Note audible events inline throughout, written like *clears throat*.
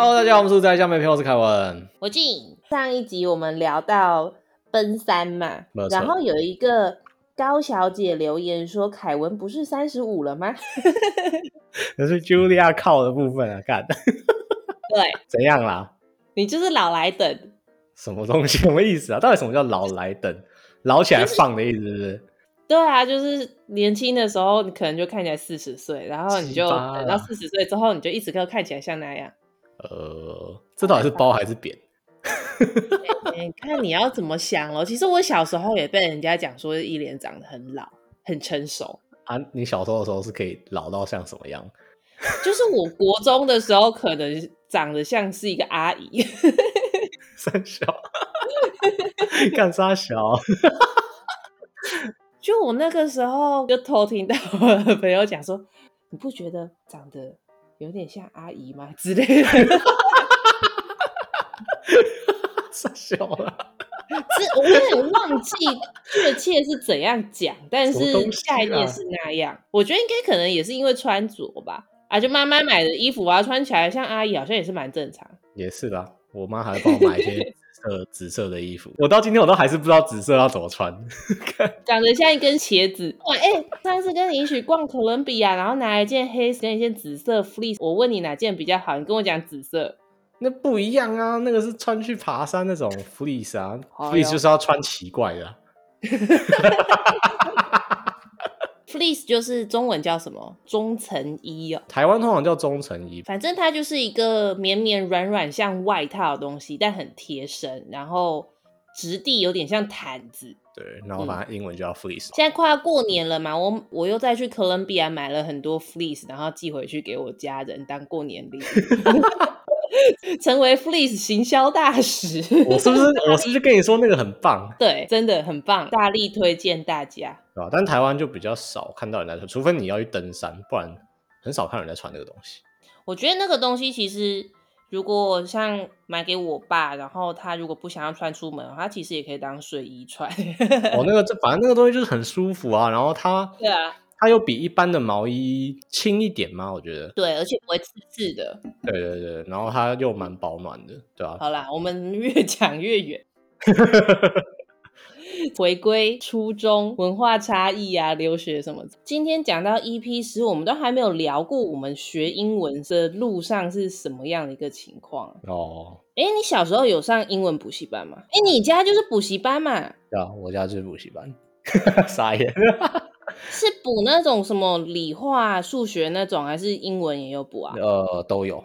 Hello，大家好，我们是宅笑妹篇，我是凯文，我进。上一集我们聊到奔三嘛，然后有一个高小姐留言说，凯文不是三十五了吗？*laughs* 那是 Julia 靠的部分啊，干。对，*laughs* 怎样啦？你就是老来等。什么东西？*laughs* 什么意思啊？到底什么叫老来等？老起来放的意思是不是对啊，就是年轻的时候，你可能就看起来四十岁，然后你就等到四十岁之后，你就一直都看起来像那样。呃，这到底是包还是扁？你 *laughs* 看你要怎么想咯。其实我小时候也被人家讲说，一脸长得很老、很成熟啊。你小时候的时候是可以老到像什么样？*laughs* 就是我国中的时候，可能长得像是一个阿姨。*laughs* 三小，干啥小？就我那个时候就偷听到我的朋友讲说，你不觉得长得有点像阿姨吗？之类的。*laughs* 傻笑了，是我有点忘记确切是怎样讲，但是概念是那样。啊、我觉得应该可能也是因为穿着吧。啊，就妈妈买的衣服啊，穿起来像阿姨，好像也是蛮正常。也是啦，我妈还会帮我买一些。呃，紫色的衣服，我到今天我都还是不知道紫色要怎么穿，*laughs* 长得像一根茄子。哇，哎、欸，上次跟你一起逛哥伦比亚，然后拿一件黑色跟一件紫色 fleece，我问你哪件比较好，你跟我讲紫色。那不一样啊，那个是穿去爬山那种 *laughs* fleece 啊，fleece 就是要穿奇怪的、啊。*laughs* Fleece 就是中文叫什么？中层衣哦。台湾通常叫中层衣，反正它就是一个绵绵软软像外套的东西，但很贴身，然后质地有点像毯子。对，然后把它英文叫 Fleece。嗯。现在快要过年了嘛，我我又再去哥伦比亚买了很多 Fleece，然后寄回去给我家人当过年礼物。*laughs* *laughs* 成为 Fleece 行销大使，我是不是我是不是跟你说那个很棒？*laughs* 对，真的很棒，大力推荐大家。对吧？但台湾就比较少看到人在穿，除非你要去登山，不然很少看人在穿那个东西。我觉得那个东西其实，如果像买给我爸，然后他如果不想要穿出门，他其实也可以当睡衣穿。哦，那个这反正那个东西就是很舒服啊，然后它 *laughs* 对啊。它又比一般的毛衣轻一点吗？我觉得对，而且不会刺刺的。对对对，然后它又蛮保暖的，对吧、啊？好啦，我们越讲越远。*laughs* 回归初中，文化差异啊，留学什么？今天讲到 EP 十，我们都还没有聊过我们学英文的路上是什么样的一个情况哦。哎，你小时候有上英文补习班吗？哎，你家就是补习班嘛？对啊，我家就是补习班。*laughs* 傻眼。是补那种什么理化、数学那种，还是英文也有补啊？呃，都有，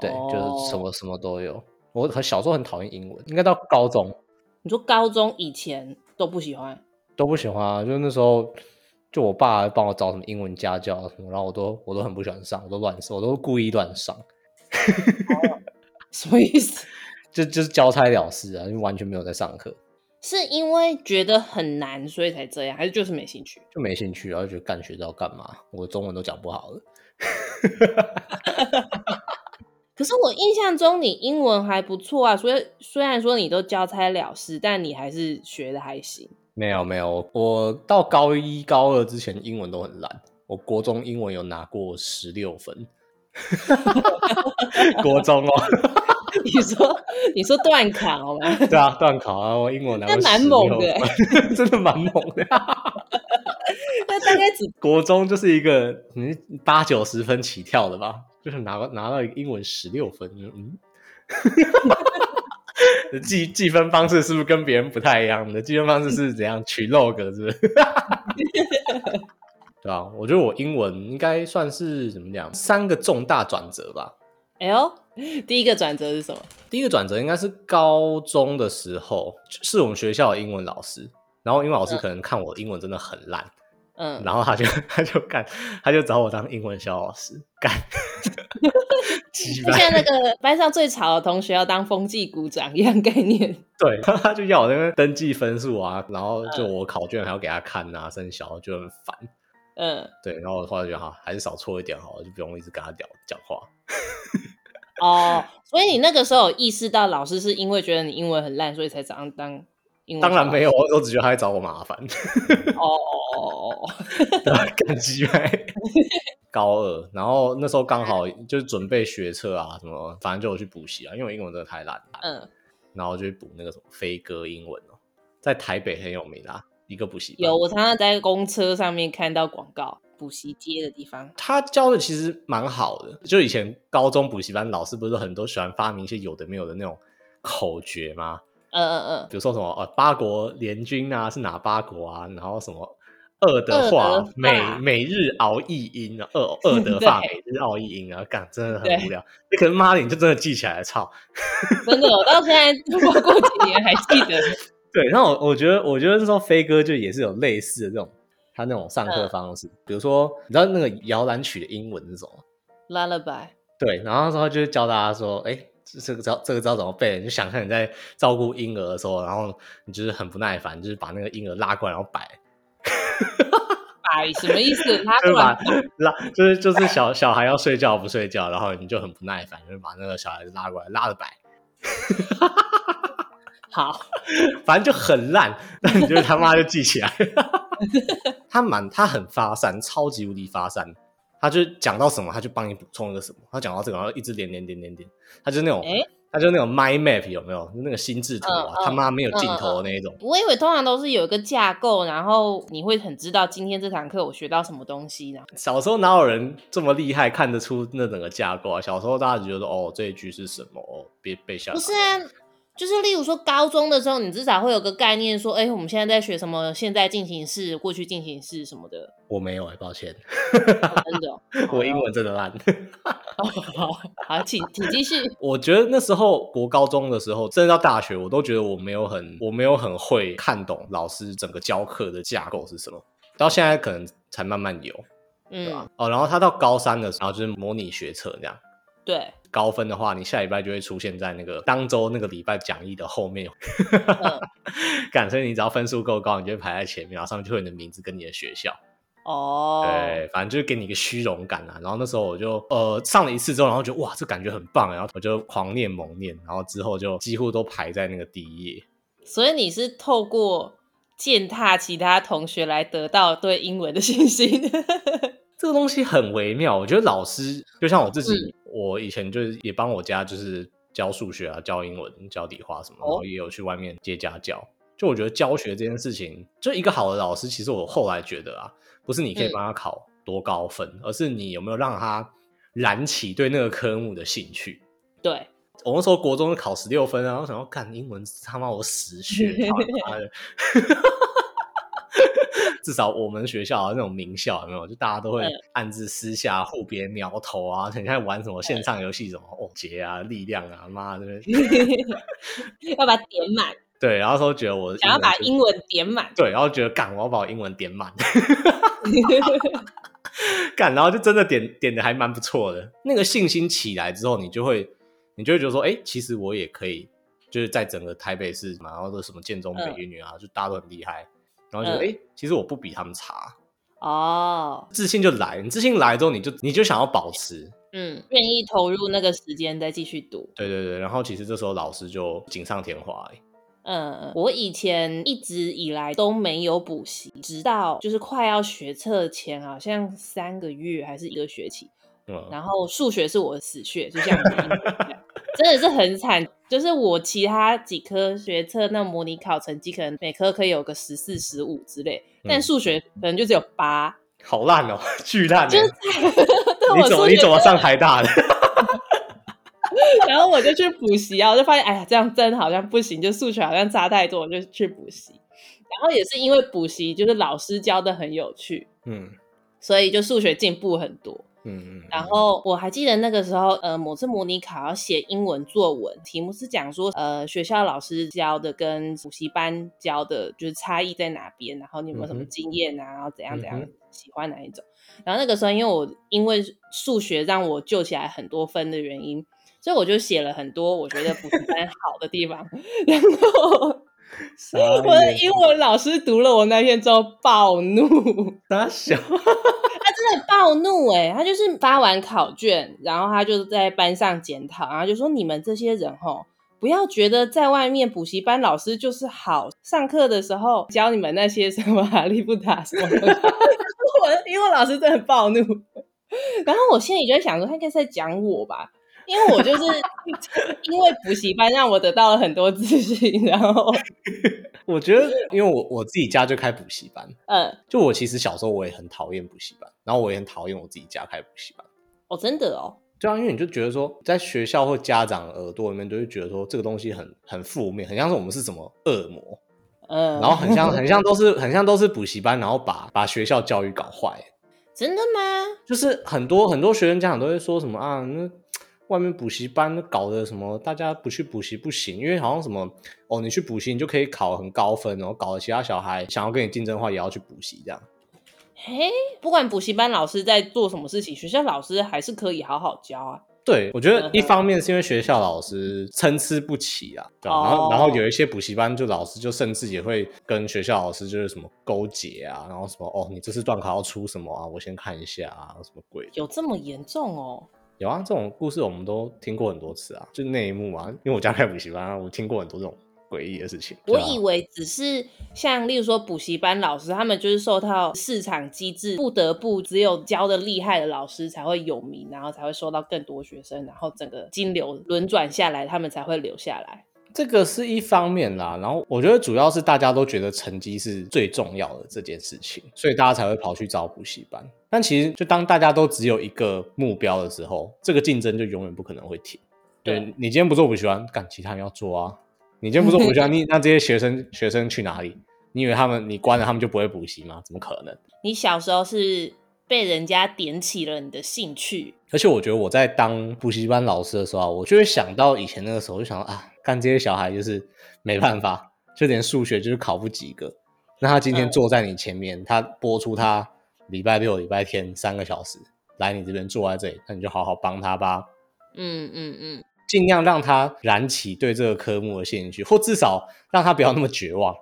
对，oh. 就是什么什么都有。我很小时候很讨厌英文，应该到高中。你说高中以前都不喜欢？都不喜欢啊！就那时候，就我爸帮我找什么英文家教什么，然后我都我都很不喜欢上，我都乱上，我都故意乱上。Oh. *laughs* 什么意思？就就是交差了事啊，就完全没有在上课。是因为觉得很难，所以才这样，还是就是没兴趣？就没兴趣，然后就觉得干学这要干嘛？我中文都讲不好了。可是我印象中你英文还不错啊，所以虽然说你都交差了事，但你还是学的还行。没有没有，我到高一高二之前英文都很烂，我国中英文有拿过十六分。*laughs* *laughs* 国中哦。*laughs* 你说你说段考吗？对啊，段考啊，我英文拿过那蛮猛的，*laughs* 真的蛮猛的。*laughs* 那大概只国中就是一个嗯八九十分起跳的吧，就是拿拿到一个英文十六分，嗯，计计分方式是不是跟别人不太一样？的计分方式是怎样取 log 是不是？对啊，我觉得我英文应该算是怎么讲，三个重大转折吧。哎呦，*laughs* 第一个转折是什么？第一个转折应该是高中的时候，是我们学校的英文老师。然后英文老师可能看我英文真的很烂，嗯，然后他就他就干，他就找我当英文小老师干。*laughs* 就像那个 *laughs* 班上最吵的同学要当风纪股长一样概念。对，他就要我那边登记分数啊，然后就我考卷还要给他看啊，生小就很烦。嗯，对，然后我后来觉得哈，还是少错一点好，就不用一直跟他聊讲话。哦，所以你那个时候有意识到老师是因为觉得你英文很烂，所以才这样当当然没有，我都只觉得他在找我麻烦。哦哦哦哦，感激呗。高二，然后那时候刚好就是准备学测啊，什么反正就有去补习啊，因为我英文真的太烂了。嗯，然后就去补那个什么飞鸽英文哦，在台北很有名啊，一个补习班。有，我常常在公车上面看到广告，补习街的地方。他教的其实蛮好的，就以前高中补习班老师不是很多喜欢发明一些有的没有的那种口诀吗？嗯嗯嗯，比如说什么呃八国联军啊，是哪八国啊？然后什么。二的话，每每日熬一音啊，二二的话，每日熬一音 *laughs* 啊，干真的很无聊。你可能妈的，你就真的记起来了，操！真的，我到现在 *laughs* 过过几年还记得。*laughs* 对，然后我我觉得，我觉得那时候飞哥就也是有类似的这种他那种上课方式，比如说，你知道那个摇篮曲的英文是什么？Lullaby。对，然后之后就是教大家说，哎，这个知道这个知道怎么背？你就想象你在照顾婴儿的时候，然后你就是很不耐烦，就是把那个婴儿拉过来，然后摆。*laughs* 摆什么意思？拉 *laughs* 过来拉，就是就是小小孩要睡觉不睡觉，然后你就很不耐烦，就是把那个小孩子拉过来拉着摆。*laughs* 好，*laughs* 反正就很烂，但你就他妈就记起来。*laughs* 他蛮他很发散，超级无敌发散。他就讲到什么，他就帮你补充一个什么。他讲到这个，然后一直连连连连连，他就是那种。欸他就那种 mind map 有没有？那个心智图啊，他妈没有尽头的那一种。我以为通常都是有一个架构，然后你会很知道今天这堂课我学到什么东西呢？*laughs* 小时候哪有人这么厉害看得出那整个架构啊？小时候大家就觉得哦，这一句是什么？哦，别背下来。不是啊。就是例如说，高中的时候，你至少会有个概念，说，哎、欸，我们现在在学什么？现在进行式、过去进行式什么的。我没有哎、欸，抱歉。*laughs* 我英文真的烂。好，好，请请继续。*laughs* 我觉得那时候国高中的时候，甚至到大学，我都觉得我没有很，我没有很会看懂老师整个教课的架构是什么。到现在可能才慢慢有，嗯，哦，然后他到高三的时候，就是模拟学测这样。对。高分的话，你下礼拜就会出现在那个当周那个礼拜讲义的后面。嗯，*laughs* 干，所以你只要分数够高，你就会排在前面，然后上面就会有你的名字跟你的学校。哦，对，反正就是给你一个虚荣感啊。然后那时候我就呃上了一次之后，然后觉得哇，这感觉很棒，然后我就狂念猛念，然后之后就几乎都排在那个第一页。所以你是透过践踏其他同学来得到对英文的信心？这个东西很微妙，我觉得老师就像我自己。嗯我以前就是也帮我家就是教数学啊，教英文，教理化什么，然后也有去外面接家教。就我觉得教学这件事情，就一个好的老师，其实我后来觉得啊，不是你可以帮他考多高分，嗯，而是你有没有让他燃起对那个科目的兴趣。对，我那时候国中考十六分啊，我想要干英文，他妈我死学，*laughs* 他妈的。至少我们学校的那种名校有没有？就大家都会暗自私下互别苗头啊！*laughs* 你看玩什么线上游戏，什么哦杰啊、力量啊，妈的，*laughs* 要把它点满。*laughs* 对，然后说觉得我想要把英文点满。对，然后觉得干，我要把我英文点满。干，然后就真的点点的还蛮不错的。那个信心起来之后，你就会你就会觉得说，哎、欸，其实我也可以，就是在整个台北市嘛，然后都什么建中、北一女啊，就大家都很厉害。然后觉得，哎、嗯，其实我不比他们差哦，自信就来，你自信来之后，你就你就想要保持，嗯，愿意投入那个时间再继续读，对对对。然后其实这时候老师就锦上添花，嗯，我以前一直以来都没有补习，直到就是快要学测前，好像三个月还是一个学期，嗯，然后数学是我的死穴，就像 *laughs* 真的是很惨。就是我其他几科学测那模拟考成绩可能每科可以有个十四十五之类，嗯、但数学可能就只有八，好烂哦，*laughs* 巨烂！就是 *laughs* 你怎么你怎么上台大的？*laughs* 然后我就去补习啊，我就发现哎呀，这样真好像不行，就数学好像差太多，我就去补习。然后也是因为补习，就是老师教的很有趣，嗯，所以就数学进步很多。嗯嗯，然后我还记得那个时候，呃，某次模拟考要写英文作文，题目是讲说，呃，学校老师教的跟补习班教的，就是差异在哪边，然后你有没有什么经验啊，然后怎样怎样，喜欢哪一种？然后那个时候，因为我因为数学让我救起来很多分的原因，所以我就写了很多我觉得补习班好的地方，*laughs* 然后。我的英文老师读了我那篇之后暴怒，他小，暴怒哎！他就是发完考卷，然后他就在班上检讨，然后就说：“你们这些人吼，不要觉得在外面补习班老师就是好，上课的时候教你们那些什么哈利波特什么的，*laughs* 我因为老师真的很暴怒。然后我心里就在想说，他应该是在讲我吧，因为我就是因为补习班让我得到了很多自信。然后 *laughs* 我觉得，因为我我自己家就开补习班，嗯，就我其实小时候我也很讨厌补习班，然后我也很讨厌我自己家开补习班。哦，真的哦。对啊，因为你就觉得说，在学校或家长耳朵里面，都会觉得说这个东西很很负面，很像是我们是什么恶魔，嗯，然后很像很像都是很像都是补习班，然后把把学校教育搞坏。真的吗？就是很多很多学生家长都会说什么啊，那外面补习班搞的什么，大家不去补习不行，因为好像什么哦，你去补习你就可以考很高分，然后搞得其他小孩想要跟你竞争的话，也要去补习这样。嘿，不管补习班老师在做什么事情，学校老师还是可以好好教啊。对，我觉得一方面是因为学校老师参差不齐啊，对，然后然后有一些补习班就老师就甚至也会跟学校老师就是什么勾结啊，然后什么哦，你这次段考要出什么啊？我先看一下啊，什么鬼？有这么严重哦？有啊，这种故事我们都听过很多次啊，就那一幕啊，因为我家开补习班啊，我听过很多这种。诡异的事情，我以为只是像例如说补习班老师，他们就是受到市场机制，不得不只有教的厉害的老师才会有名，然后才会收到更多学生，然后整个金流轮转下来，他们才会留下来。这个是一方面啦，然后我觉得主要是大家都觉得成绩是最重要的这件事情，所以大家才会跑去找补习班。但其实就当大家都只有一个目标的时候，这个竞争就永远不可能会停。对，对你今天不做补习班，干其他人要做啊。你今天不做补习班，*laughs* 你那这些学生学生去哪里？你以为他们你关了他们就不会补习吗？怎么可能？你小时候是被人家点起了你的兴趣，而且我觉得我在当补习班老师的时候啊，我就会想到以前那个时候，就想到啊，看这些小孩就是没办法，就连数学就是考不及格。那他今天坐在你前面，嗯、他播出他礼拜六、礼拜天三个小时来你这边坐在这里，那你就好好帮他吧。嗯嗯嗯。嗯尽量让他燃起对这个科目的兴趣，或至少让他不要那么绝望。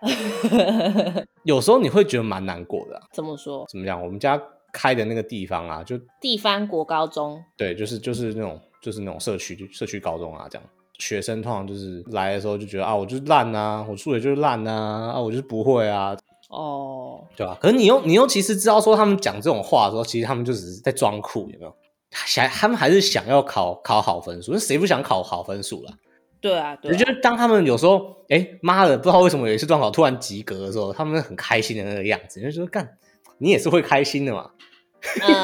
*laughs* 有时候你会觉得蛮难过的啊。怎么说？怎么讲？我们家开的那个地方啊，就地方国高中。对，就是就是那种就是那种社区社区高中啊，这样学生通常就是来的时候就觉得啊，我就是烂啊，我数学就是烂啊，啊，我就是不会啊。哦，对吧？可是你又你又其实知道说他们讲这种话的时候，其实他们就只是在装酷，有没有？想他们还是想要考考好分数，那谁不想考好分数啦？对啊，对啊。我觉得当他们有时候，哎妈的，不知道为什么有一次段考突然及格的时候，他们很开心的那个样子，就说干，你也是会开心的嘛。嗯，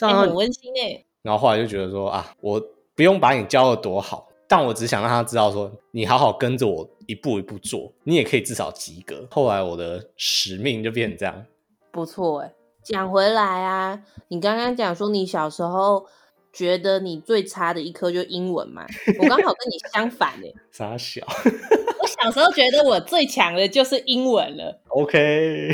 嗯，*laughs* 很温馨诶。然后后来就觉得说啊，我不用把你教的多好，但我只想让他知道说，你好好跟着我一步一步做，你也可以至少及格。后来我的使命就变成这样，不错哎。讲回来啊，你刚刚讲说你小时候觉得你最差的一科就英文嘛？我刚好跟你相反哎、欸。*laughs* 傻小？我小时候觉得我最强的就是英文了。OK。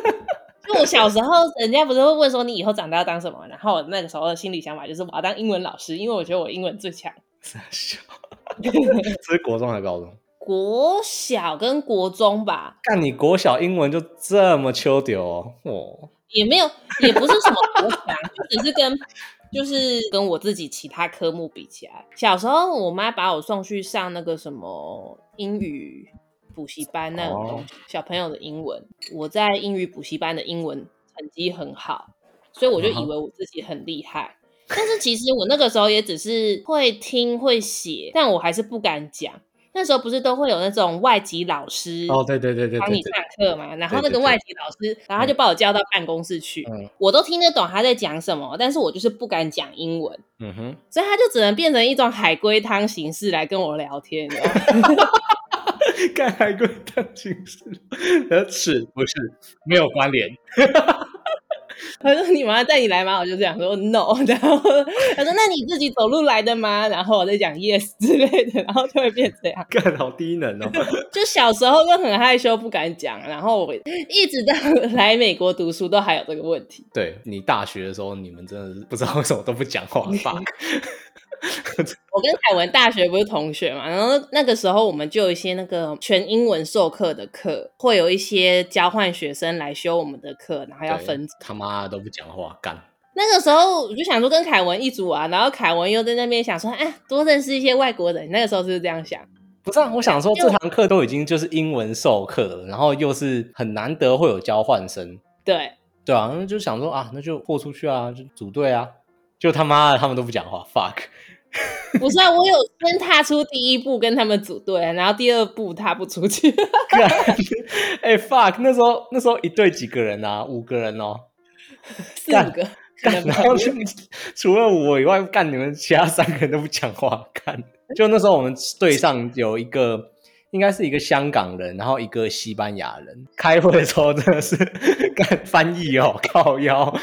*laughs* 就我小时候，人家不是会问说你以后长大要当什么？然后我那个时候的心理想法就是我要当英文老师，因为我觉得我英文最强。*laughs* 这是国中还是高中？国小跟国中吧。干你国小英文就这么秋丢哦？哦也没有，也不是什么国强，就只是跟 *laughs* 就是跟我自己其他科目比起来，小时候我妈把我送去上那个什么英语补习班那种东西，小朋友的英文，我在英语补习班的英文成绩很好，所以我就以为我自己很厉害，但是其实我那个时候也只是会听会写，但我还是不敢讲。那时候不是都会有那种外籍老师哦，对对对对，帮你上课嘛。然后那个外籍老师，然后他就把我叫到办公室去，嗯，我都听得懂他在讲什么，但是我就是不敢讲英文，嗯哼，所以他就只能变成一种海龟汤形式来跟我聊天？*laughs* 干海龟汤形式，*laughs* 呃，是不是没有关联？他说：“你妈妈带你来吗？”我就这样说：“No。”然后他说：“那你自己走路来的吗？”然后我在讲 “Yes” 之类的，然后就会变这样。干好低能哦！*laughs* 就小时候就很害羞，不敢讲。然后我一直到 *laughs* 来美国读书，都还有这个问题。对，你大学的时候，你们真的是不知道为什么都不讲话吧？*laughs* *laughs* 我跟凯文大学不是同学嘛，然后那个时候我们就有一些那个全英文授课的课，会有一些交换学生来修我们的课，然后要分。他妈都不讲话干。那个时候我就想说跟凯文一组啊，然后凯文又在那边想说，哎，多认识一些外国人。那个时候是这样想？不是啊，我想说这堂课都已经就是英文授课了，然后又是很难得会有交换生。对对啊，那就想说啊，那就豁出去啊，就组队啊。就他妈的，他们都不讲话，fuck。不是啊，我有先踏出第一步跟他们组队，然后第二步踏不出去。*laughs* 哎、欸、，fuck，那时候那时候一队几个人啊？五个人哦，*laughs* 四五个。干，然后就除了我以外，干你们其他三个人都不讲话。干，就那时候我们队上有一个，应该是一个香港人，然后一个西班牙人。开会的时候真的是 *laughs* 干翻译哦，靠腰。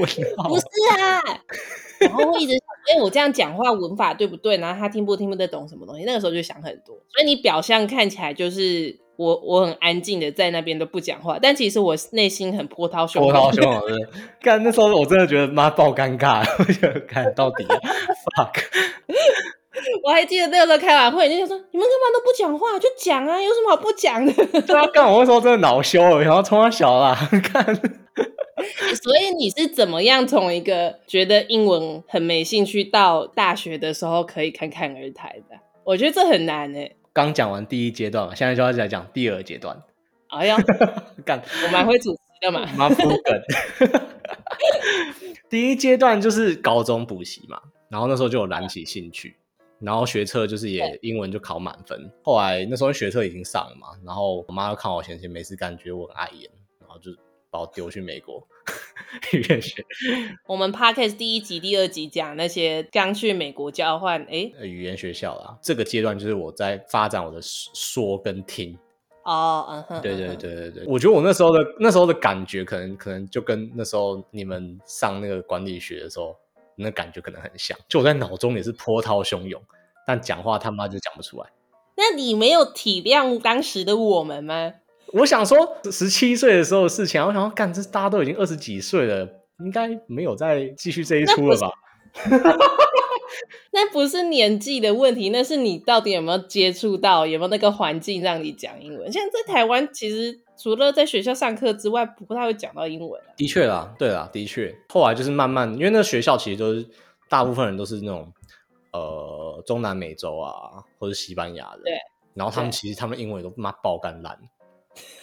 我不是啊，*laughs* 然后会一直想，哎，我这样讲话文法对不对？然后他听不听不得懂什么东西？那个时候就想很多。所以你表象看起来就是我，我很安静的在那边都不讲话，但其实我内心很波涛汹涌。波涛汹涌 *laughs* 的，干那时候我真的觉得妈爆尴尬，*laughs* 我觉得看到底 fuck。*laughs* 我还记得那个时候开完会，人家说你们干嘛都不讲话？就讲啊，有什么好不讲的？*laughs* 对啊，干我那时候真的恼羞了，然后冲他小啦，*laughs* 看。所以你是怎么样从一个觉得英文很没兴趣，到大学的时候可以侃侃而谈的？我觉得这很难诶。刚讲完第一阶段嘛，现在就要来讲第二阶段。哎呀，干，我蛮会主持的嘛，蛮敷梗。第一阶段就是高中补习嘛，然后那时候就有燃起兴趣，然后学测就是也英文就考满分。后来那时候学测已经上了嘛，然后我妈又看我闲闲没事干，觉得我很碍眼，然后就。把我丢去美国 *laughs* 语言学。我们 Podcast 第一集、第二集讲那些刚去美国交换，哎，语言学校啦。这个阶段就是我在发展我的说跟听。哦，嗯哼，对对对对对。我觉得我那时候的那时候的感觉，可能可能就跟那时候你们上那个管理学的时候，那感觉可能很像。就我在脑中也是波涛汹涌，但讲话他妈就讲不出来。那你没有体谅当时的我们吗？我想说，十七岁的时候的事情，我想要，干，这大家都已经二十几岁了，应该没有再继续这一出了吧？*laughs* *laughs* 那不是年纪的问题，那是你到底有没有接触到，有没有那个环境让你讲英文？现在在台湾，其实除了在学校上课之外，不太会讲到英文。的确啦，对啦，的确。后来就是慢慢，因为那个学校其实都是大部分人都是那种呃中南美洲啊，或者西班牙的，对。然后他们其实他们英文都妈爆干烂。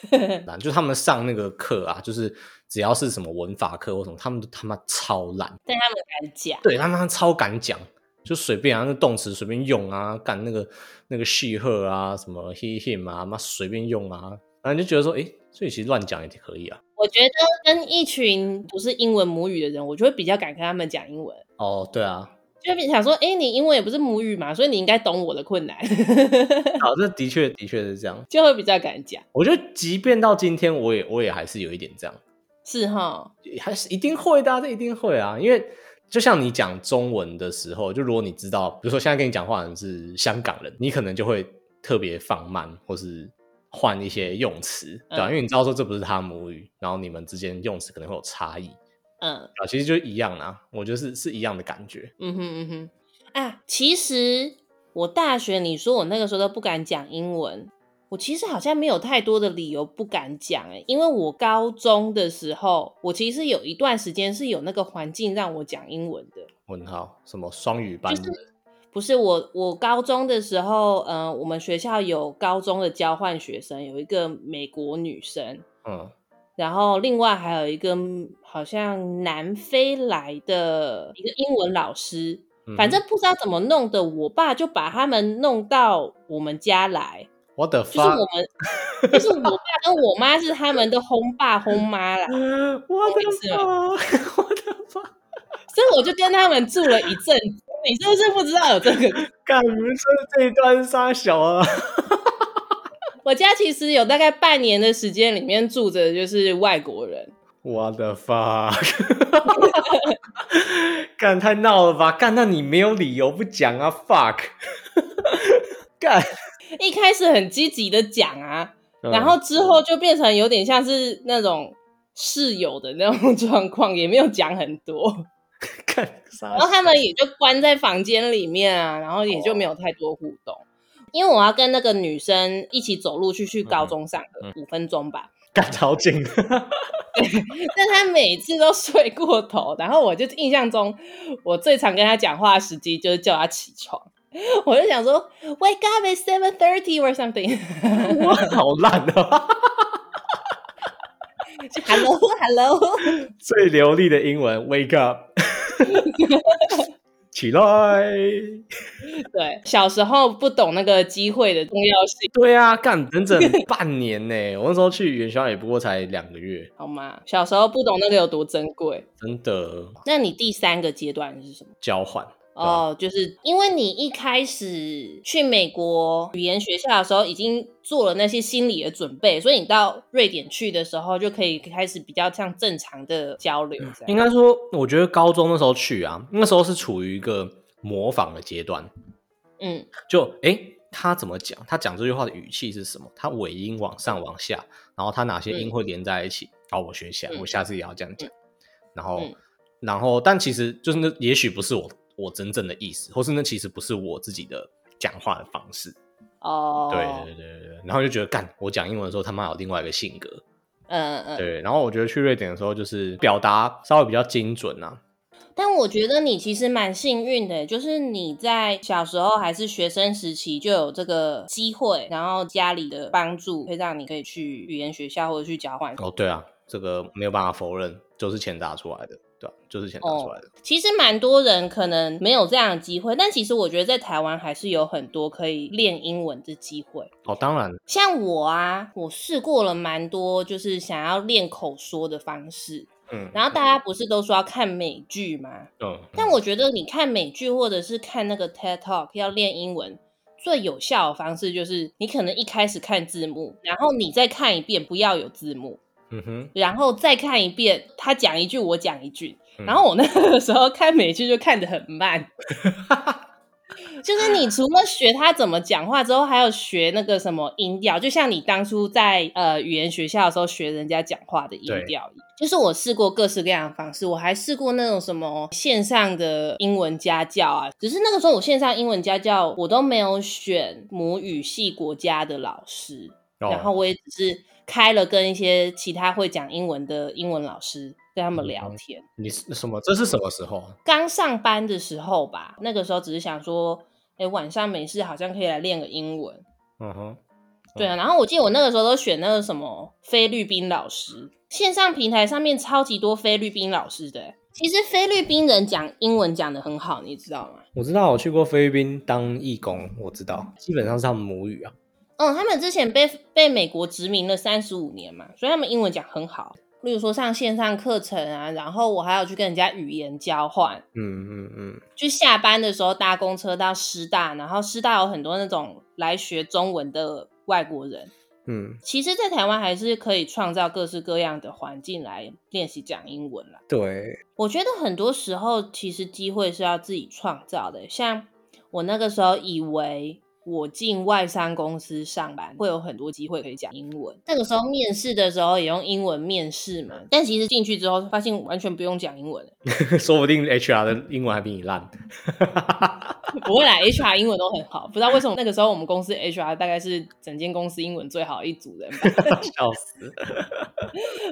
*laughs* 就他们上那个课啊，就是只要是什么文法课或什么，他们都他妈超烂。但他们敢讲，对他们超敢讲，就随便啊，那动词随便用啊，干那个那个 she her 啊，什么 he him 啊，妈随便用啊，然后就觉得说，哎、欸，所以其实乱讲也可以啊。我觉得跟一群不是英文母语的人，我就会比较敢跟他们讲英文。哦，对啊。就想说，哎、欸，你英文也不是母语嘛，所以你应该懂我的困难。*laughs* 好，这的确的确是这样，就会比较敢讲。我觉得，即便到今天，我也我也还是有一点这样。是哈，还是一定会的、啊，这一定会啊。因为就像你讲中文的时候，就如果你知道，比如说现在跟你讲话的人是香港人，你可能就会特别放慢，或是换一些用词，对吧、啊？嗯、因为你知道说这不是他母语，然后你们之间用词可能会有差异。嗯啊，其实就一样啊，我觉得是是一样的感觉。嗯哼嗯哼，啊，其实我大学你说我那个时候都不敢讲英文，我其实好像没有太多的理由不敢讲哎、欸，因为我高中的时候，我其实有一段时间是有那个环境让我讲英文的。问号？什么双语班的？就是、不是我，我高中的时候，嗯、呃，我们学校有高中的交换学生，有一个美国女生，嗯。然后另外还有一个好像南非来的一个英文老师，嗯、反正不知道怎么弄的，我爸就把他们弄到我们家来。我的就是我们，就是我爸跟我妈是他们的轰爸 *laughs* 轰妈啦。我的妈！我的妈！所以我就跟他们住了一阵。你是不是不知道有这个？*laughs* 干，你们说这一段杀小啊？*laughs* 我家其实有大概半年的时间，里面住着就是外国人。我的 fuck！干太闹了吧？干，那你没有理由不讲啊？fuck！干，一开始很积极的讲啊，嗯、然后之后就变成有点像是那种室友的那种 *laughs* 状况，也没有讲很多。*laughs* 然后他们也就关在房间里面啊，然后也就没有太多互动。因为我要跟那个女生一起走路去去高中上课，五分钟吧。赶超近。*laughs* 但他每次都睡过头，然后我就印象中，我最常跟他讲话的时机就是叫他起床。*laughs* 我就想说，Wake up at seven thirty or something。*laughs* 哇，好烂 *laughs* 啊！Hello，Hello，最流利的英文，Wake up。起来！对，小时候不懂那个机会的重要性。对啊，干整整半年呢。我那时候去语言学校也不过才两个月，好吗？小时候不懂那个有多珍贵，真的。那你第三个阶段是什么？交换。哦，就是因为你一开始去美国语言学校的时候，已经做了那些心理的准备，所以你到瑞典去的时候，就可以开始比较像正常的交流。应该说，我觉得高中那时候去啊，那时候是处于一个模仿的阶段。嗯，就诶，他怎么讲？他讲这句话的语气是什么？他尾音往上往下，然后他哪些音会连在一起？好、嗯哦，我学起来，我下次也要这样讲。嗯、然后，嗯、然后，但其实就是那，也许不是我。我真正的意思，或是那其实不是我自己的讲话的方式哦。Oh. 对对对对，然后就觉得干，我讲英文的时候他妈有另外一个性格，嗯嗯，对。然后我觉得去瑞典的时候，就是表达稍微比较精准啊。但我觉得你其实蛮幸运的，就是你在小时候还是学生时期就有这个机会，然后家里的帮助会让你可以去语言学校或者去交换。哦，对啊，这个没有办法否认，就是钱砸出来的。就是钱拿出来的。哦，其实蛮多人可能没有这样的机会，但其实我觉得在台湾还是有很多可以练英文的机会。哦，当然，像我啊，我试过了蛮多，就是想要练口说的方式。嗯，然后大家不是都说要看美剧吗？嗯，嗯，但我觉得你看美剧或者是看那个 TED Talk 要练英文，最有效的方式就是你可能一开始看字幕，然后你再看一遍，不要有字幕。嗯哼，然后再看一遍，他讲一句，我讲一句，嗯、然后我那个时候看美剧就看得很慢，*laughs* 就是你除了学他怎么讲话之后，还有学那个什么音调，就像你当初在呃语言学校的时候学人家讲话的音调一样。就是我试过各式各样的方式，我还试过那种什么线上的英文家教啊，只是那个时候我线上英文家教我都没有选母语系国家的老师，哦、然后我也只是。开了跟一些其他会讲英文的英文老师跟他们聊天。嗯、你是什么？这是什么时候？刚上班的时候吧。那个时候只是想说，哎，晚上没事，好像可以来练个英文。嗯哼。嗯对啊，然后我记得我那个时候都选那个什么菲律宾老师，线上平台上面超级多菲律宾老师的。其实菲律宾人讲英文讲的很好，你知道吗？我知道，我去过菲律宾当义工，我知道，基本上是他们母语啊。嗯，他们之前被被美国殖民了三十五年嘛，所以他们英文讲很好。例如说上线上课程啊，然后我还要去跟人家语言交换。嗯嗯嗯。就下班的时候搭公车到师大，然后师大有很多那种来学中文的外国人。嗯，其实，在台湾还是可以创造各式各样的环境来练习讲英文啦。对，我觉得很多时候其实机会是要自己创造的。像我那个时候以为。我进外商公司上班会有很多机会可以讲英文。那个时候面试的时候也用英文面试嘛，但其实进去之后发现完全不用讲英文，*laughs* 说不定 HR 的英文还比你烂。*laughs* 不会啦，HR 英文都很好，不知道为什么那个时候我们公司 HR 大概是整间公司英文最好的一组人吧。*laughs* 笑死！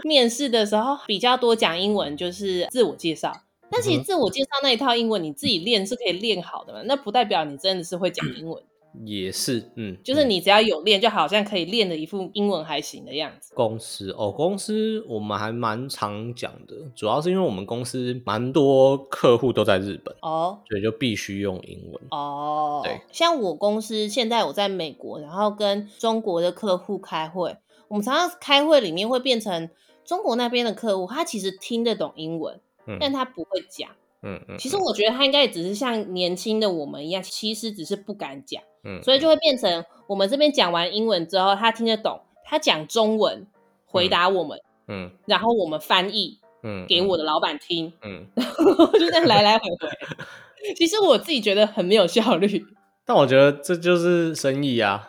面试的时候比较多讲英文，就是自我介绍。但其实自我介绍那一套英文你自己练是可以练好的嘛，那不代表你真的是会讲英文。也是，嗯，就是你只要有练，就好像可以练的一副英文还行的样子。公司哦，公司我们还蛮常讲的，主要是因为我们公司蛮多客户都在日本哦，所以就必须用英文哦。对，像我公司现在我在美国，然后跟中国的客户开会，我们常常开会里面会变成中国那边的客户，他其实听得懂英文，嗯，但他不会讲。嗯嗯，其实我觉得他应该也只是像年轻的我们一样，其实只是不敢讲。嗯，所以就会变成我们这边讲完英文之后，他听得懂，他讲中文回答我们，嗯，然后我们翻译，嗯，给我的老板听，嗯，*laughs* 就这样来来回回。其实我自己觉得很没有效率，*laughs* 但我觉得这就是生意啊。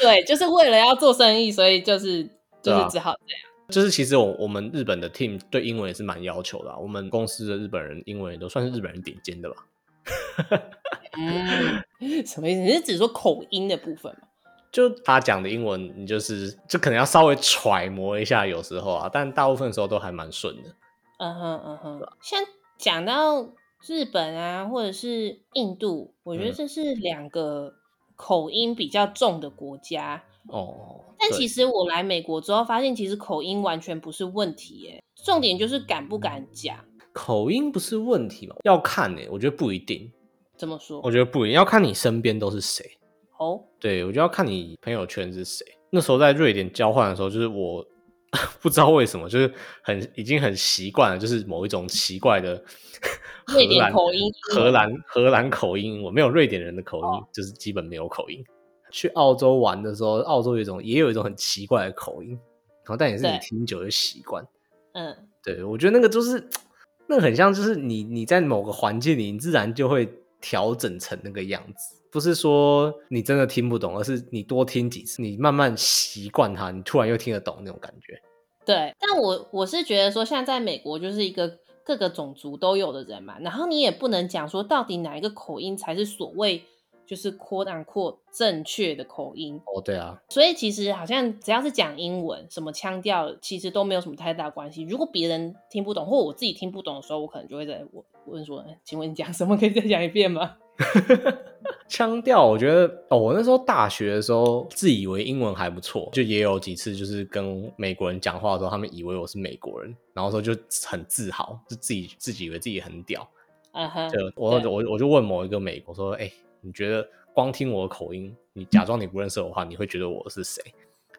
对，就是为了要做生意，所以就是就是只好这样。就是其实我我们日本的 team 对英文也是蛮要求的啊，我们公司的日本人英文也都算是日本人顶尖的吧。嗯，*laughs* 什么意思？你是指说口音的部分吗？就他讲的英文，你就是就可能要稍微揣摩一下，有时候啊，但大部分时候都还蛮顺的。嗯哼嗯哼，像讲到日本啊，或者是印度，我觉得这是两个口音比较重的国家。哦，但其实我来美国之后，发现其实口音完全不是问题耶，重点就是敢不敢讲。口音不是问题吧？要看呢，我觉得不一定。怎么说？我觉得不一定，要看你身边都是谁。哦，对，我就要看你朋友圈是谁。那时候在瑞典交换的时候，就是我 *laughs* 不知道为什么，就是很已经很习惯了，就是某一种奇怪的瑞典口音，荷兰荷兰口音。我没有瑞典人的口音，哦、就是基本没有口音。去澳洲玩的时候，澳洲有一种也有一种很奇怪的口音，然后但也是你听久就习惯。嗯，对，我觉得那个就是那很像，就是你你在某个环境里，你自然就会调整成那个样子。不是说你真的听不懂，而是你多听几次，你慢慢习惯它，你突然又听得懂那种感觉。对，但我我是觉得说，现在在美国就是一个各个种族都有的人嘛，然后你也不能讲说到底哪一个口音才是所谓就是 quote unquote 正确的口音。哦，对啊。所以其实好像只要是讲英文，什么腔调，其实都没有什么太大关系。如果别人听不懂，或我自己听不懂的时候，我可能就会在问问说，请问你讲什么？可以再讲一遍吗？*laughs* 腔调，我觉得哦，我那时候大学的时候自以为英文还不错，就也有几次就是跟美国人讲话的时候，他们以为我是美国人，然后说就很自豪，就自己自己以为自己很屌。嗯哼，就我我我就问某一个美国说，哎、欸，你觉得光听我的口音，你假装你不认识我的话，你会觉得我是谁？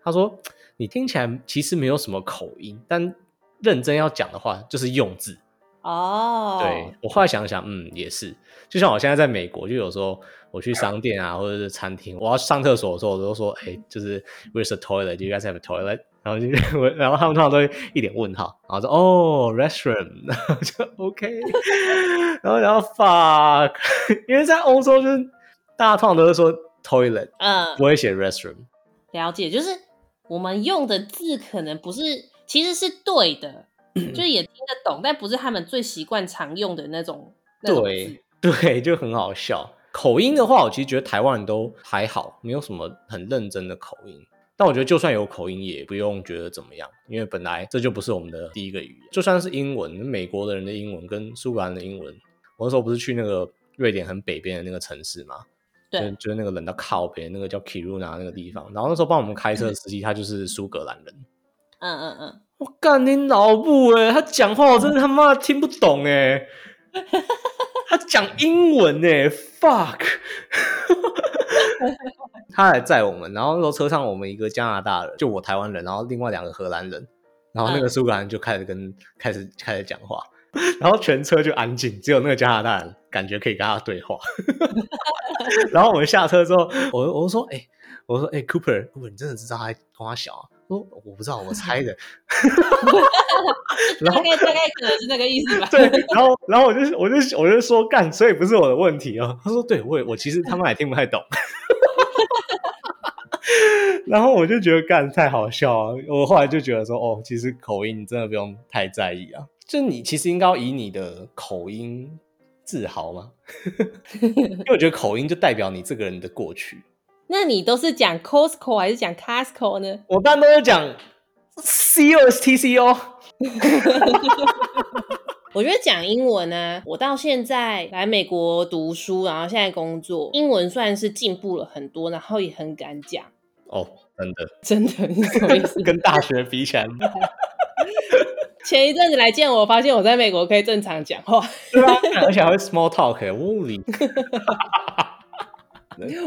他说你听起来其实没有什么口音，但认真要讲的话，就是用字。哦、oh.，对，我后来想想，嗯，也是，就像我现在在美国，就有时候我去商店啊，或者是餐厅，我要上厕所的时候，我都说，哎、欸，就是 Where's the toilet? Do you guys have a toilet? 然后就然后他们通常都会一脸问号，然后说，哦，restroom，*laughs* 然后就 OK，*laughs* 然后然后 fuck，*laughs* 因为在欧洲就是大家通常都是说 toilet，嗯、uh,，不会写 restroom。了解，就是我们用的字可能不是，其实是对的。就 *clears throat* 也听得懂，但不是他们最习惯常用的那种。那种对对，就很好笑。口音的话，我其实觉得台湾人都还好，没有什么很认真的口音。但我觉得就算有口音，也不用觉得怎么样，因为本来这就不是我们的第一个语言。就算是英文，美国的人的英文跟苏格兰的英文，我那时候不是去那个瑞典很北边的那个城市吗？对，就就是那个冷到靠北，那个叫 Kiruna 那个地方。然后那时候帮我们开车的司机，他就是苏格兰人。嗯嗯嗯。我干你老母哎！他讲话我真的他妈听不懂哎，*laughs* 他讲英文哎，fuck！*laughs* 他来载我们，然后那时候车上我们一个加拿大人，就我台湾人，然后另外两个荷兰人，然后那个苏格兰人就开始跟、嗯、开始开始讲话，*laughs* 然后全车就安静，只有那个加拿大人感觉可以跟他对话。*laughs* 然后我们下车之后，我我就说哎、欸，我说哎、欸、Cooper，Cooper，你真的知道他跟他小啊？我不知道，我猜的。*laughs* 然后大概大概可能是那个意思吧。对，然后然后我就我就我就说干，所以不是我的问题哦。他说对，我也我其实他们也听不太懂。*laughs* 然后我就觉得干太好笑了！我后来就觉得说哦，其实口音你真的不用太在意啊。就你其实应该要以你的口音自豪吗？*laughs* 因为我觉得口音就代表你这个人的过去。那你都是讲 Costco 还是讲 Costco 呢？我当然都是讲 C O S T C O。*laughs* 我觉得讲英文呢、啊，我到现在来美国读书，然后现在工作，英文算是进步了很多，然后也很敢讲。哦，真的，真的，*laughs* 你什么意思？*laughs* 跟大学比起来，*laughs* 前一阵子来见我，发现我在美国可以正常讲话，对啊？而且还会 small talk，无理。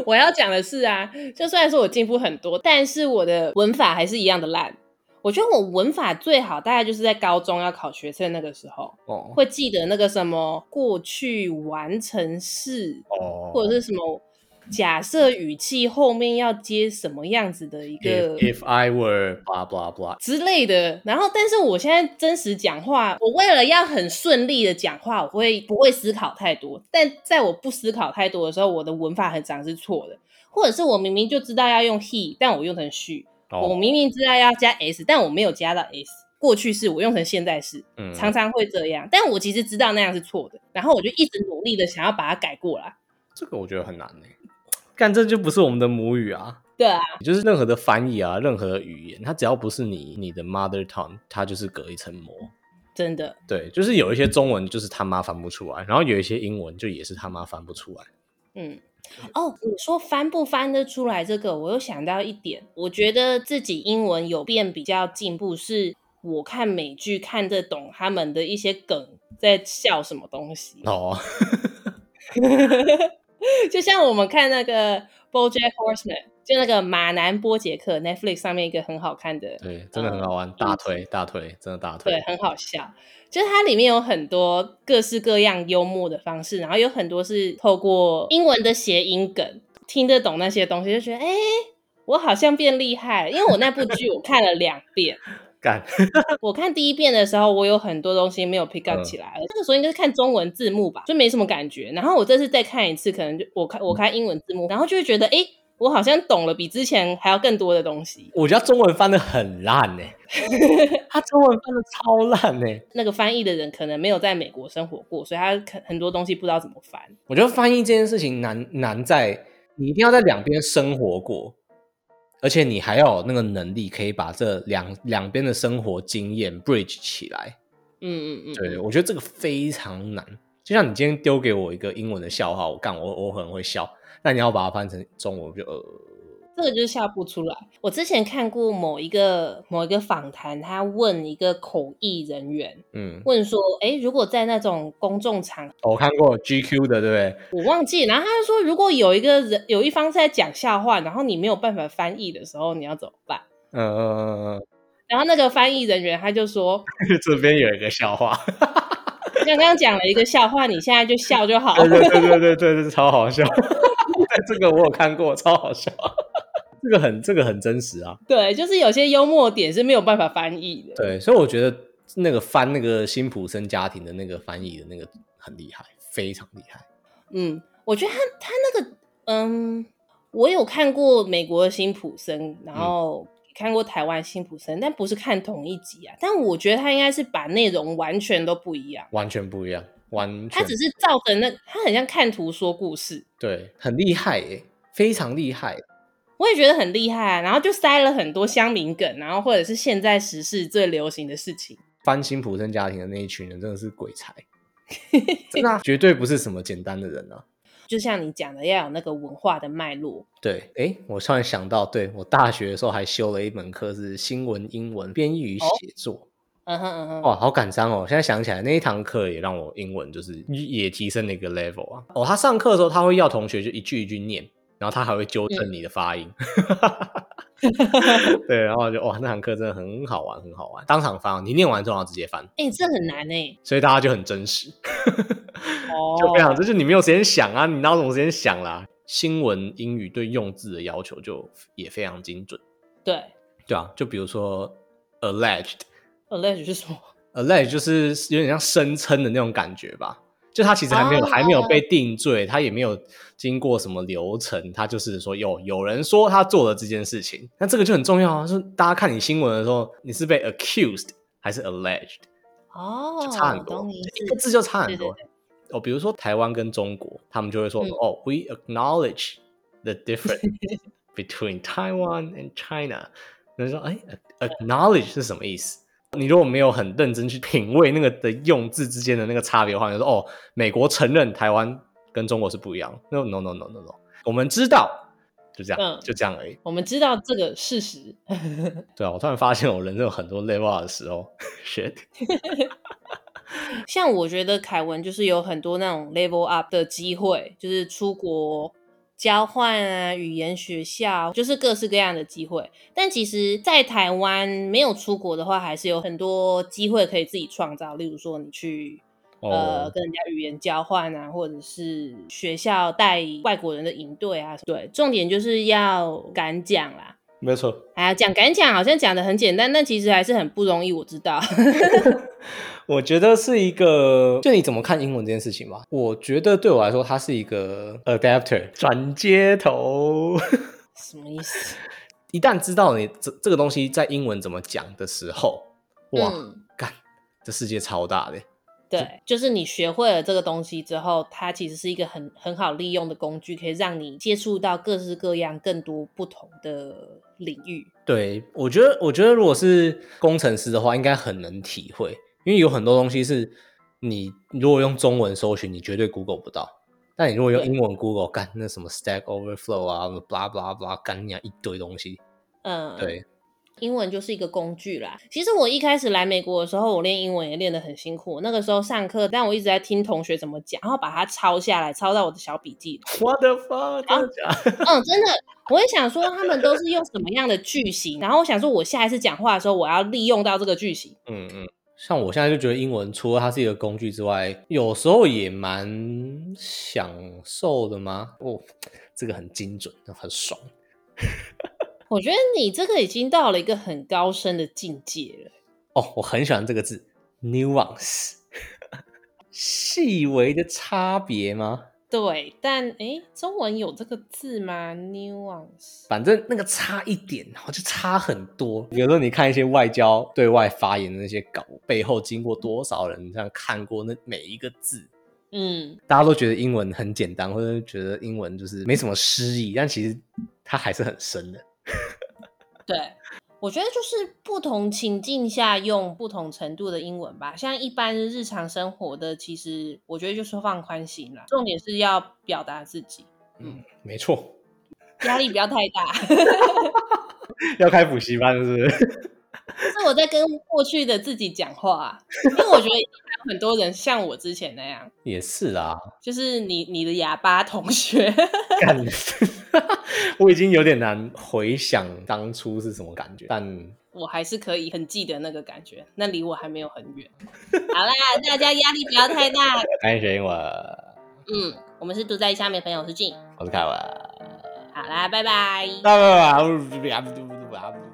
我要讲的是啊，就虽然说我进步很多，但是我的文法还是一样的烂。我觉得我文法最好大概就是在高中要考学测那个时候，哦，会记得那个什么过去完成式，哦，或者是什么。假设语气后面要接什么样子的一个 if,，If I were blah blah blah 之类的，然后但是我现在真实讲话，我为了要很顺利的讲话，我会不会思考太多？但在我不思考太多的时候，我的文法很常是错的，或者是我明明就知道要用 he，但我用成 she，哦，我明明知道要加 s，但我没有加到 s，过去式我用成现在式，嗯，常常会这样，但我其实知道那样是错的，然后我就一直努力的想要把它改过来。这个我觉得很难呢。干，这就不是我们的母语啊！对啊，就是任何的翻译啊，任何的语言，它只要不是你你的 mother tongue，它就是隔一层膜。真的。对，就是有一些中文就是他妈翻不出来，然后有一些英文就也是他妈翻不出来。嗯，哦，你说翻不翻得出来这个，我又想到一点，我觉得自己英文有变比较进步，是我看美剧看得懂他们的一些梗在笑什么东西。哦。*laughs* 就像我们看那个 BoJack Horseman，就那个马南波杰克，Netflix 上面一个很好看的，对，真的很好玩，嗯、大腿大腿，真的大腿，对，很好笑。就是它里面有很多各式各样幽默的方式，然后有很多是透过英文的谐音梗听得懂那些东西，就觉得哎、欸，我好像变厉害了，因为我那部剧我看了两遍。*laughs* 我看第一遍的时候，我有很多东西没有 pick up 起来，这、嗯、个时候应该是看中文字幕吧，就没什么感觉。然后我这次再看一次，可能就我看我看英文字幕，然后就会觉得，哎、欸，我好像懂了比之前还要更多的东西。我觉得中文翻的很烂呢、欸，他中文翻的 *laughs* 超烂呢、欸。那个翻译的人可能没有在美国生活过，所以他很多东西不知道怎么翻。我觉得翻译这件事情难难在你一定要在两边生活过。而且你还要有那个能力，可以把这两两边的生活经验 bridge 起来。嗯嗯嗯，对，我觉得这个非常难。就像你今天丢给我一个英文的笑话，我干，我我可能会笑，但你要把它翻成中文，就呃。这个就是笑不出来。我之前看过某一个某一个访谈，他问一个口译人员，嗯，问说，哎，如果在那种公众场，我看过 GQ 的，对不对？我忘记。然后他就说，如果有一个人有一方在讲笑话，然后你没有办法翻译的时候，你要怎么办？嗯嗯嗯嗯。然后那个翻译人员他就说，*laughs* 这边有一个笑话，刚刚讲了一个笑话，你现在就笑就好了。对对对对对对，超好笑。*laughs* 这个我有看过，超好笑。这个很，这个很真实啊。对，就是有些幽默点是没有办法翻译的。对，所以我觉得那个翻那个辛普森家庭的那个翻译的那个很厉害，非常厉害。嗯，我觉得他他那个，嗯，我有看过美国的辛普森，然后看过台湾辛普森，但不是看同一集啊。但我觉得他应该是把内容完全都不一样，完全不一样，完全。他只是照着那，他很像看图说故事。对，很厉害耶，非常厉害。我也觉得很厉害啊，然后就塞了很多乡民梗，然后或者是现在时事最流行的事情。翻新普森家庭的那一群人真的是鬼才，真的、啊、绝对不是什么简单的人啊！就像你讲的，要有那个文化的脉络。对，哎，我突然想到，对，我大学的时候还修了一门课是新闻英文编译与写作。嗯哼嗯哼，哇，好感伤哦！现在想起来，那一堂课也让我英文就是也提升了一个 level 啊。哦，他上课的时候他会要同学就一句一句念。然后他还会纠正你的发音，*laughs* 对，然后就哇，那堂课真的很好玩，很好玩。当场翻，你念完之后直接翻，哎、欸，这很难哎，所以大家就很真实，哦，*laughs* 就非常，就是你没有时间想啊，你哪有什么时间想啦？新闻英语对用字的要求就也非常精准，对，对啊，就比如说 alleged，alleged 是什么？alleged 就是有点像声称的那种感觉吧。就他其实还没有、oh, 还没有被定罪，他也没有经过什么流程，他就是说有有人说他做了这件事情，那这个就很重要啊。就是大家看你新闻的时候，你是被 accused 还是 alleged？哦，就差很多，一个字就差很多。对对对哦，比如说台湾跟中国，他们就会说、嗯、哦，we acknowledge the difference *laughs* between Taiwan and China。那说哎，acknowledge 是什么意思？你如果没有很认真去品味那个的用字之间的那个差别的话，你就说哦，美国承认台湾跟中国是不一样。No no no no no no，我们知道，就这样，嗯、就这样而已。我们知道这个事实。*laughs* 对啊，我突然发现我人生有很多 level up 的时候，shit。*laughs* 像我觉得凯文就是有很多那种 level up 的机会，就是出国。交换啊，语言学校就是各式各样的机会。但其实，在台湾没有出国的话，还是有很多机会可以自己创造。例如说，你去、oh. 呃跟人家语言交换啊，或者是学校带外国人的营队啊。对，重点就是要敢讲啦。没错。哎呀，讲敢讲，好像讲的很简单，但其实还是很不容易。我知道。*laughs* 我觉得是一个，就你怎么看英文这件事情吧。我觉得对我来说，它是一个 adapter 转接头。什么意思？*laughs* 一旦知道你这这个东西在英文怎么讲的时候，哇，干、嗯，这世界超大的。对，就是你学会了这个东西之后，它其实是一个很很好利用的工具，可以让你接触到各式各样、更多不同的领域。对，我觉得，我觉得如果是工程师的话，应该很能体会，因为有很多东西是你如果用中文搜寻，你绝对 Google 不到。但你如果用英文 Google，干那什么 Stack Overflow 啊，blah blah blah，干你一堆东西。嗯，对。英文就是一个工具啦。其实我一开始来美国的时候，我练英文也练得很辛苦。那个时候上课，但我一直在听同学怎么讲，然后把它抄下来，抄到我的小笔记里。What the fuck？真的假的？嗯，真的。我也想说，他们都是用什么样的句型？然后我想说，我下一次讲话的时候，我要利用到这个句型。嗯嗯。像我现在就觉得英文除了它是一个工具之外，有时候也蛮享受的吗？哦，这个很精准，很爽。我觉得你这个已经到了一个很高深的境界了。哦，我很喜欢这个字，nuance，*laughs* 细微的差别吗？对，但诶，中文有这个字吗？nuance，反正那个差一点，然后就差很多。有时候你看一些外交对外发言的那些稿，背后经过多少人这样看过那每一个字，嗯，大家都觉得英文很简单，或者觉得英文就是没什么诗意，但其实它还是很深的。*laughs* 对，我觉得就是不同情境下用不同程度的英文吧。像一般日常生活的，其实我觉得就是放宽心啦。重点是要表达自己。嗯，没错。压力不要太大。*laughs* *laughs* 要开补习班是不是？是我在跟过去的自己讲话，因为我觉得还有很多人像我之前那样。也是啊，就是你你的哑巴同学。我已经有点难回想当初是什么感觉，但我还是可以很记得那个感觉。那离我还没有很远。好啦，大家压力不要太大。欢迎学英文。嗯，我们是独在下面的朋友，我是 Gene，我是凯文。好啦，拜拜。拜拜。